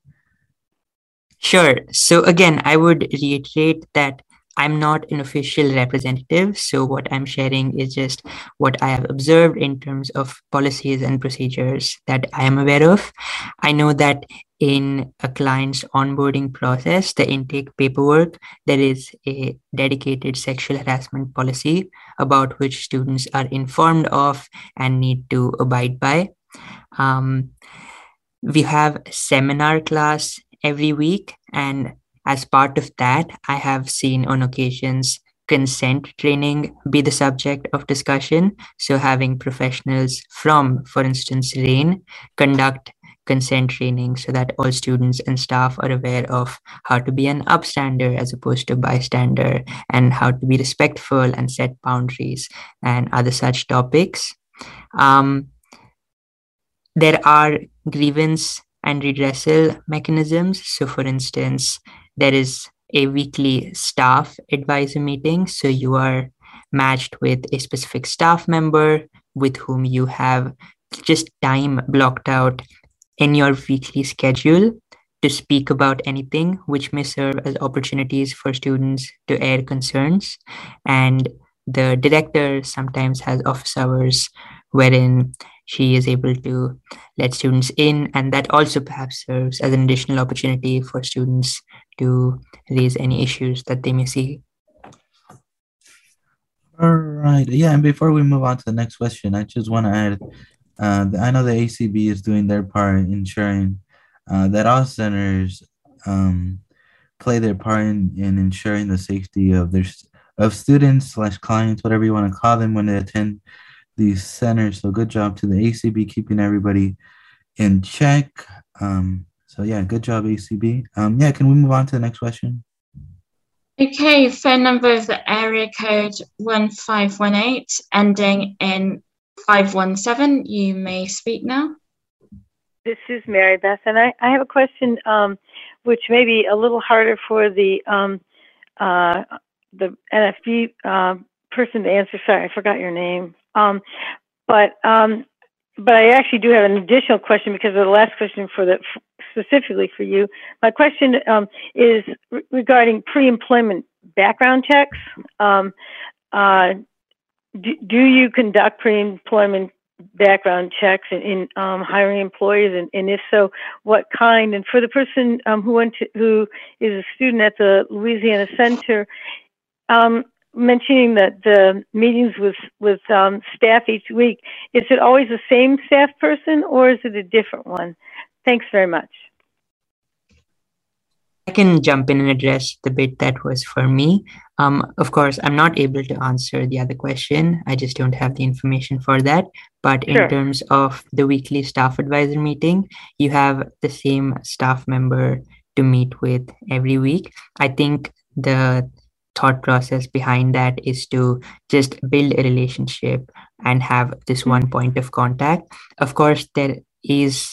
Sure. So again, I would reiterate that I'm not an official representative. So what I'm sharing is just what I have observed in terms of policies and procedures that I am aware of. I know that in a client's onboarding process, the intake paperwork, there is a dedicated sexual harassment policy about which students are informed of and need to abide by. Um, we have seminar class every week. And as part of that, I have seen on occasions consent training be the subject of discussion. So, having professionals from, for instance, RAINN conduct consent training so that all students and staff are aware of how to be an upstander as opposed to bystander and how to be respectful and set boundaries and other such topics. Um, there are grievance and redressal mechanisms. So, for instance, there is a weekly staff advisor meeting. So, you are matched with a specific staff member with whom you have just time blocked out in your weekly schedule to speak about anything which may serve as opportunities for students to air concerns. And the director sometimes has office hours wherein she is able to let students in, and that also perhaps serves as an additional opportunity for students to raise any issues that they may see. All right. Yeah, and before we move on to the next question, I just want to add uh, I know the ACB is doing their part in ensuring uh, that all centers um, play their part in, in ensuring the safety of their of students slash clients, whatever you want to call them, when they attend these centers. So good job to the ACB keeping everybody in check. Um, so yeah, good job ACB. Um, yeah, can we move on to the next question? Okay, phone number of the area code 1518 ending in 517. You may speak now. This is Mary Beth, and I, I have a question um, which may be a little harder for the um, uh, the NFB uh, person to answer. Sorry, I forgot your name. Um, but um, but I actually do have an additional question because of the last question for the specifically for you. My question um, is re- regarding pre-employment background checks. Um, uh, do, do you conduct pre-employment background checks in, in um, hiring employees, and, and, if so, what kind? And for the person um, who went to, who is a student at the Louisiana Center, um, mentioning that the meetings with with um, staff each week, is it always the same staff person, or is it a different one? Thanks very much. I can jump in and address the bit that was for me. Um, of course, I'm not able to answer the other question. I just don't have the information for that. But in terms of the weekly staff advisor meeting, you have the same staff member to meet with every week. I think the thought process behind that is to just build a relationship and have this one mm-hmm. point of contact. Of course, there is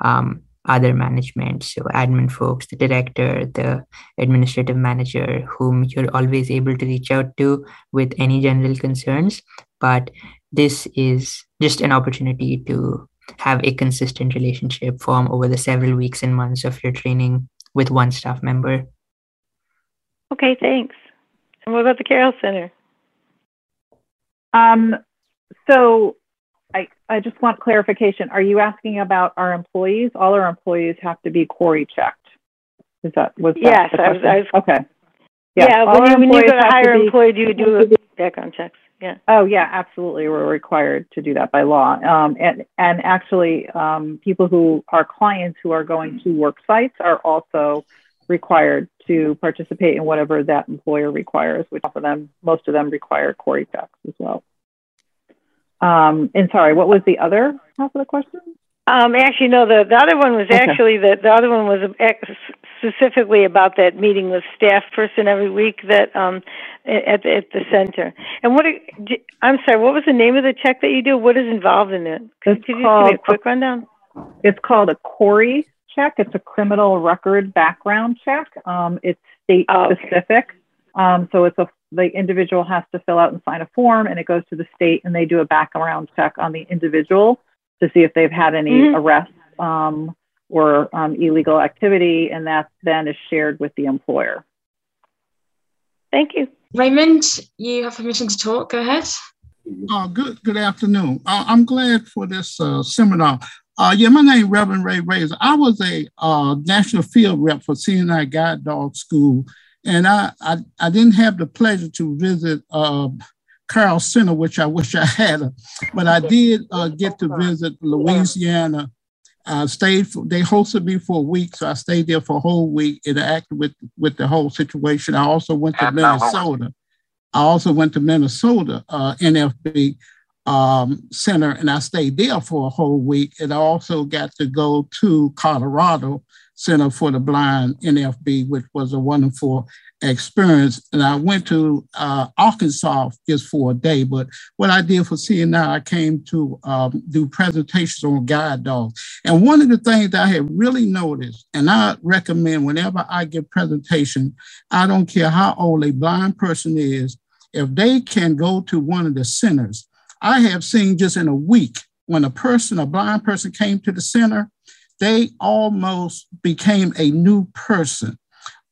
um, other management so admin folks the director the administrative manager whom you're always able to reach out to with any general concerns. But this is just an opportunity to have a consistent relationship form over the several weeks and months of your training with one staff member. Okay thanks. And what about the carroll center? Um so I, I just want clarification. Are you asking about our employees? All our employees have to be CORI checked. Is that was that yes? I was, I was, okay. Yeah, yeah when, you, when you go to hire an employee, do you do background checks? Yeah. Oh yeah, absolutely. We're required to do that by law. Um, and and actually, um, people who are clients who are going to work sites are also required to participate in whatever that employer requires. Which of them, most of them require CORI checks as well. Um, and sorry, what was the other half of the question? Um, actually, no. The, the other one was okay. actually the the other one was specifically about that meeting with staff person every week that um, at the, at the center. And what? I'm sorry. What was the name of the check that you do? What is involved in it? Could, could you just give me a quick rundown? It's called a CORI check. It's a criminal record background check. Um, it's state oh, specific. Okay. Um, so it's a the individual has to fill out and sign a form, and it goes to the state, and they do a background check on the individual to see if they've had any mm-hmm. arrests um, or um, illegal activity, and that then is shared with the employer. Thank you. Raymond, you have permission to talk. Go ahead. Uh, good good afternoon. Uh, I'm glad for this uh, seminar. Uh, yeah, my name is Reverend Ray Razor. I was a uh, national field rep for CNI Guide Dog School and I, I, I didn't have the pleasure to visit uh, Carroll Center, which I wish I had, but I did uh, get to visit Louisiana. I stayed. For, they hosted me for a week, so I stayed there for a whole week, interacted with with the whole situation. I also went to Minnesota. I also went to Minnesota, uh, NFB. Um, Center, and I stayed there for a whole week. And I also got to go to Colorado Center for the Blind NFB, which was a wonderful experience. And I went to uh, Arkansas just for a day. But what I did for CNI, I came to um, do presentations on guide dogs. And one of the things I have really noticed, and I recommend whenever I give presentation, I don't care how old a blind person is, if they can go to one of the centers, I have seen just in a week when a person, a blind person came to the center, they almost became a new person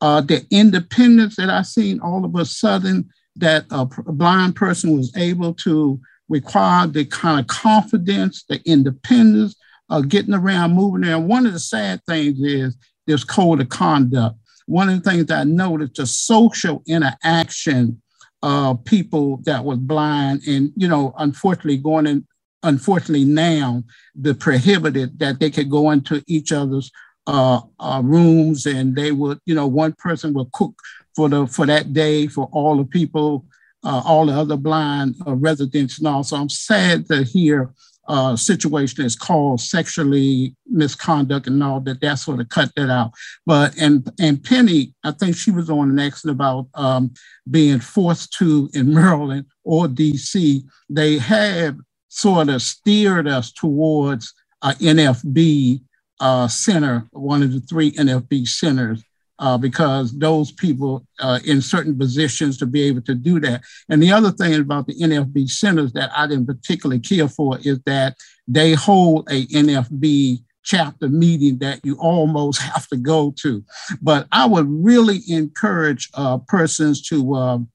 uh, the independence that I seen all of a sudden that a blind person was able to require the kind of confidence, the independence of getting around, moving there. One of the sad things is this code of conduct. One of the things I noticed the social interaction of people that was blind and, you know, unfortunately going in, unfortunately now the prohibited that they could go into each other's uh, uh, rooms, and they would, you know, one person would cook for the for that day for all the people, uh, all the other blind uh, residents and all. So I'm sad to hear uh, situation is called sexually misconduct and all that. That sort of cut that out. But and and Penny, I think she was on next about um, being forced to in Maryland or DC. They have sort of steered us towards uh, NFB uh, center, one of the three NFB centers, uh, because those people uh, in certain positions to be able to do that. And the other thing about the NFB centers that I didn't particularly care for is that they hold a NFB chapter meeting that you almost have to go to. But I would really encourage uh, persons to um,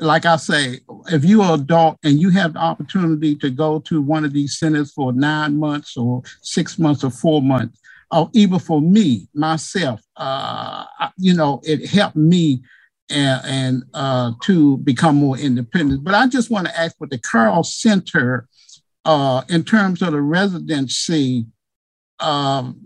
like I say, if you're an adult and you have the opportunity to go to one of these centers for nine months or six months or four months, or even for me, myself, uh, you know, it helped me and, and uh, to become more independent. But I just want to ask with the Carroll Center, uh, in terms of the residency, um,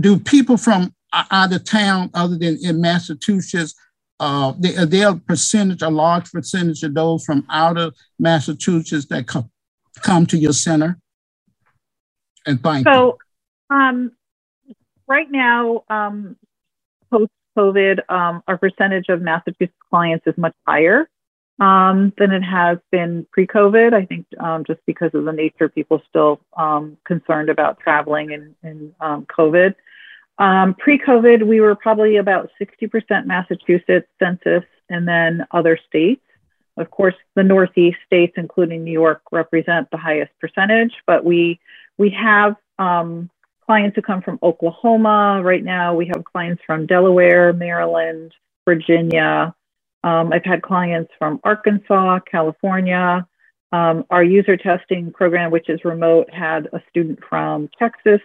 do people from out of town, other than in Massachusetts, uh, are a percentage, a large percentage of those from out of Massachusetts that come, come to your center? And thank so, you. Um, right now, um, post COVID, um, our percentage of Massachusetts clients is much higher um, than it has been pre COVID. I think um, just because of the nature people still um, concerned about traveling and, and um, COVID. Um, pre COVID, we were probably about 60% Massachusetts census and then other states. Of course, the Northeast states, including New York, represent the highest percentage, but we we have um, clients who come from Oklahoma. Right now, we have clients from Delaware, Maryland, Virginia. Um, I've had clients from Arkansas, California. Um, our user testing program, which is remote, had a student from Texas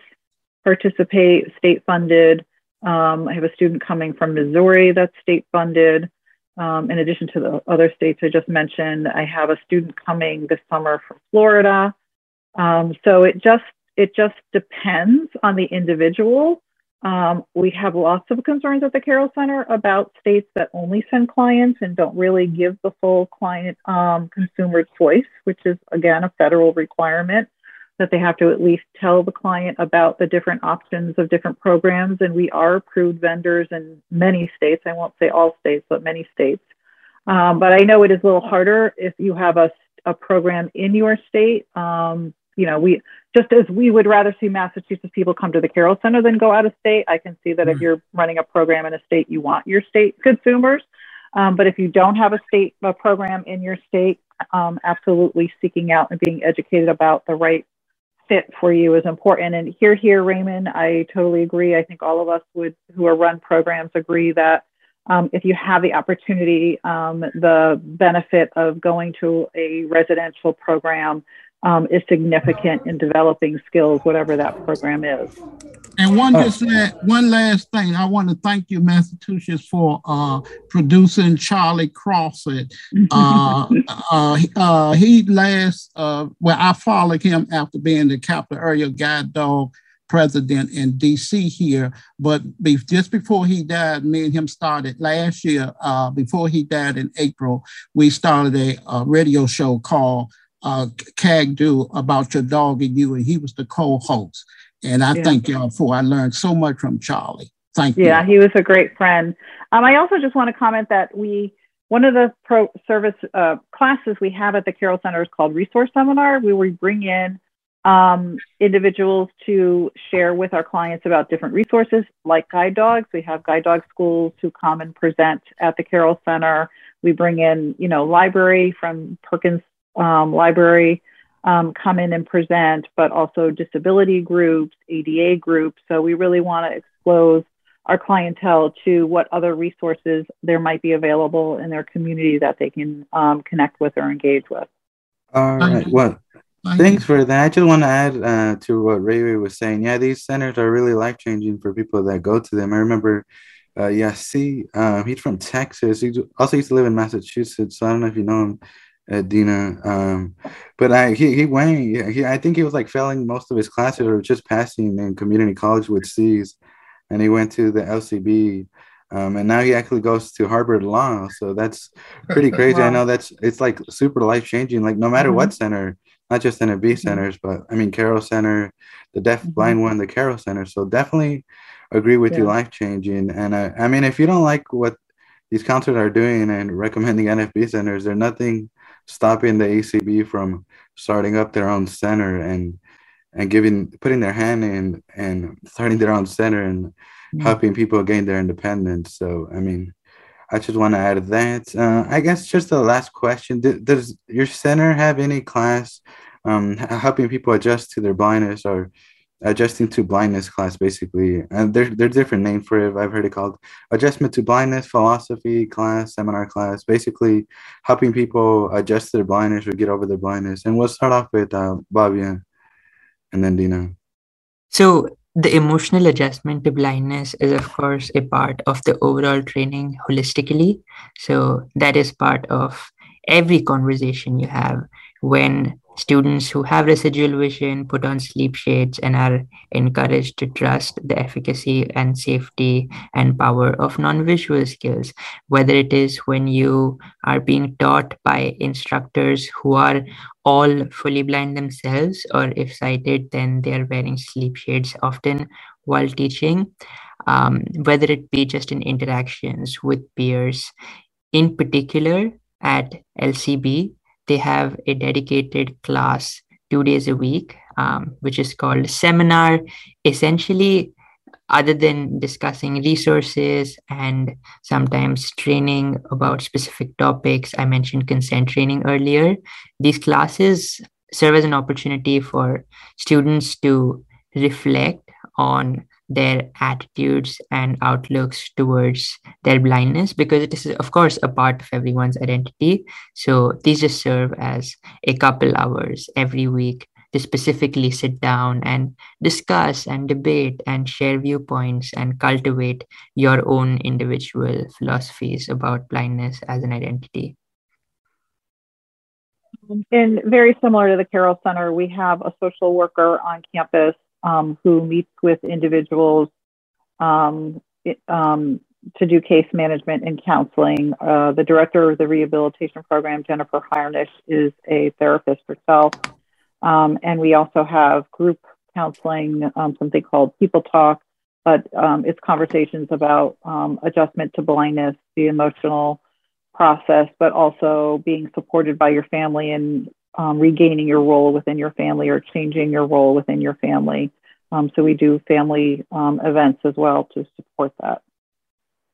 participate, state funded. Um, I have a student coming from Missouri that's state funded. Um, in addition to the other states I just mentioned, I have a student coming this summer from Florida. Um, so it just it just depends on the individual. Um, we have lots of concerns at the Carroll Center about states that only send clients and don't really give the full client um, consumer choice, which is again a federal requirement that they have to at least tell the client about the different options of different programs. And we are approved vendors in many states. I won't say all states, but many states. Um, but I know it is a little harder if you have a, a program in your state. Um, you know, we just as we would rather see Massachusetts people come to the Carroll Center than go out of state. I can see that mm. if you're running a program in a state, you want your state consumers. Um, but if you don't have a state a program in your state, um, absolutely seeking out and being educated about the right fit for you is important. And here, here, Raymond, I totally agree. I think all of us would who are run programs agree that um, if you have the opportunity, um, the benefit of going to a residential program um, is significant in developing skills, whatever that program is. And one oh. just one last thing, I want to thank you, Massachusetts, for uh, producing Charlie Crawford. Uh, uh, uh, he last, uh, well, I followed him after being the capital area guide dog president in DC here. But be, just before he died, me and him started last year. Uh, before he died in April, we started a, a radio show called uh, CAG do about your dog and you, and he was the co-host. And I Yeah. thank y'all for. I learned so much from Charlie. Thank you. Yeah, he was a great friend. Um, I also just want to comment that we one of the pro service uh, classes we have at the Carroll Center is called Resource Seminar, where we bring in um, individuals to share with our clients about different resources like guide dogs. We have guide dog schools who come and present at the Carroll Center. We bring in, you know, library from Perkins um, Library um, come in and present, but also disability groups, ADA groups. So we really want to expose our clientele to what other resources there might be available in their community that they can um, connect with or engage with. All right. Well, thanks for that. I just want to add uh, to what Ray Ray was saying. Yeah, these centers are really life changing for people that go to them. I remember, uh, Yassi, uh, he's from Texas. He also used to live in Massachusetts. So I don't know if you know him, uh, Dina. Um, but I he he went. He, I think he was like failing most of his classes or just passing in community college with C's, and he went to the LCB. Um, and now he actually goes to Harvard Law. So that's pretty crazy. I know that's it's like super life changing. Like no matter what center, not just NFB centers, but I mean Carroll Center, the deaf blind one, the Carroll Center. So definitely agree with you, life changing. And I, I mean, if you don't like what these counselors are doing and recommending NFB centers, there's nothing stopping the ACB from starting up their own center and and giving putting their hand in and starting their own center and helping people gain their independence. So I mean, I just want to add that. Uh, I guess just the last question: D- Does your center have any class um, helping people adjust to their blindness or adjusting to blindness class, basically? And there, there's different name for it. I've heard it called adjustment to blindness philosophy class, seminar class. Basically, helping people adjust their blindness or get over their blindness. And we'll start off with uh, and then Dina. So, the emotional adjustment to blindness is, of course, a part of the overall training holistically. So, that is part of every conversation you have when students who have residual vision put on sleep shades and are encouraged to trust the efficacy and safety and power of non-visual skills. Whether it is when you are being taught by instructors who are all fully blind themselves or if sighted then they are wearing sleep shades often while teaching um, whether it be just in interactions with peers in particular at lcb they have a dedicated class two days a week, um, which is called seminar. Essentially, other than discussing resources and sometimes training about specific topics, I mentioned consent training earlier. These classes serve as an opportunity for students to reflect on their attitudes and outlooks towards their blindness because it is of course a part of everyone's identity. So these just serve as a couple hours every week to specifically sit down and discuss and debate and share viewpoints and cultivate your own individual philosophies about blindness as an identity. And very similar to the Carroll Center, we have a social worker on campus um, who meets with individuals um, it- um, to do case management and counseling. Uh, the director of the rehabilitation program, Jennifer Harnish, is a therapist herself. Um, and we also have group counseling, um, something called People Talk, but it's conversations about adjustment to blindness, the emotional process, but also being supported by your family and um, regaining your role within your family or changing your role within your family. Um, so we do family um, events as well to support that.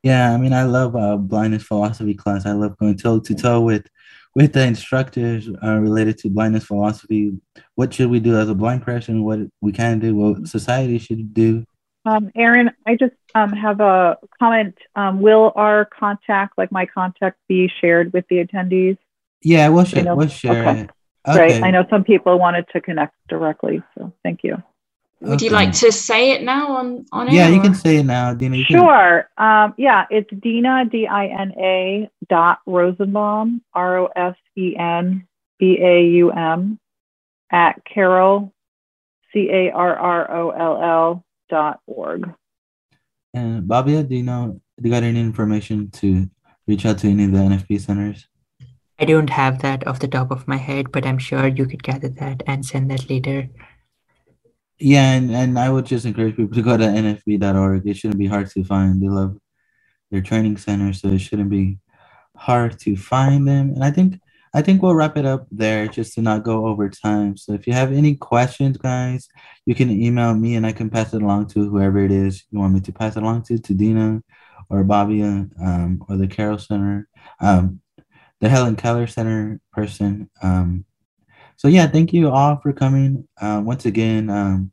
Yeah, I mean, I love uh, blindness philosophy class. I love going toe to toe with with the instructors uh, related to blindness philosophy. What should we do as a blind person? What we can do? What society should do? Um, Aaron, I just um, have a comment. Um, will our contact, like my contact, be shared with the attendees? Yeah, we'll You share. know- We'll share okay. it. Right. I know some people wanted to connect directly, so thank you. Would you like to say it now on on air? Yeah, you or- can say it now, Dina. You Sure. Um, yeah, it's Dina, D I N A dot Rosenbaum, R O S E N B A U M, at Carroll, C A R R O L L dot org. And Bhavya, do you know? Do you got any information to reach out to any of the NFB centers? I I don't have that off the top of my head, but I'm sure you could gather that and send that later. Yeah, and, and I would just encourage people to go to nfb.org. It shouldn't be hard to find. They love their training center, so it shouldn't be hard to find them. And I think I think we'll wrap it up there just to not go over time. So if you have any questions, guys, you can email me and I can pass it along to whoever it is you want me to pass it along to, to Dina or Bobby um, or the Carroll Center, um, the Helen Keller Center person. Um, so yeah, thank you all for coming. Uh, once again, um,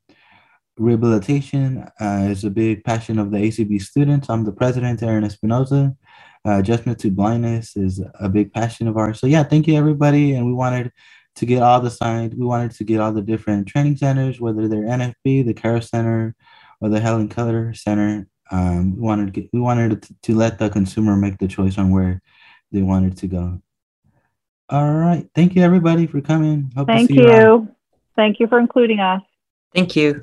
rehabilitation uh, is a big passion of the ACB students. I'm the president, Aaron Espinoza uh, adjustment to blindness is a big passion of ours. So yeah, thank you everybody. And we wanted to get all the signs. We wanted to get all the different training centers, whether they're NFB, the Carroll Center, or the Helen Keller Center. Um, we wanted to get, we wanted to, to let the consumer make the choice on where they wanted to go. All right. Thank you everybody for coming. Hope Thank you. you thank you for including us. Thank you.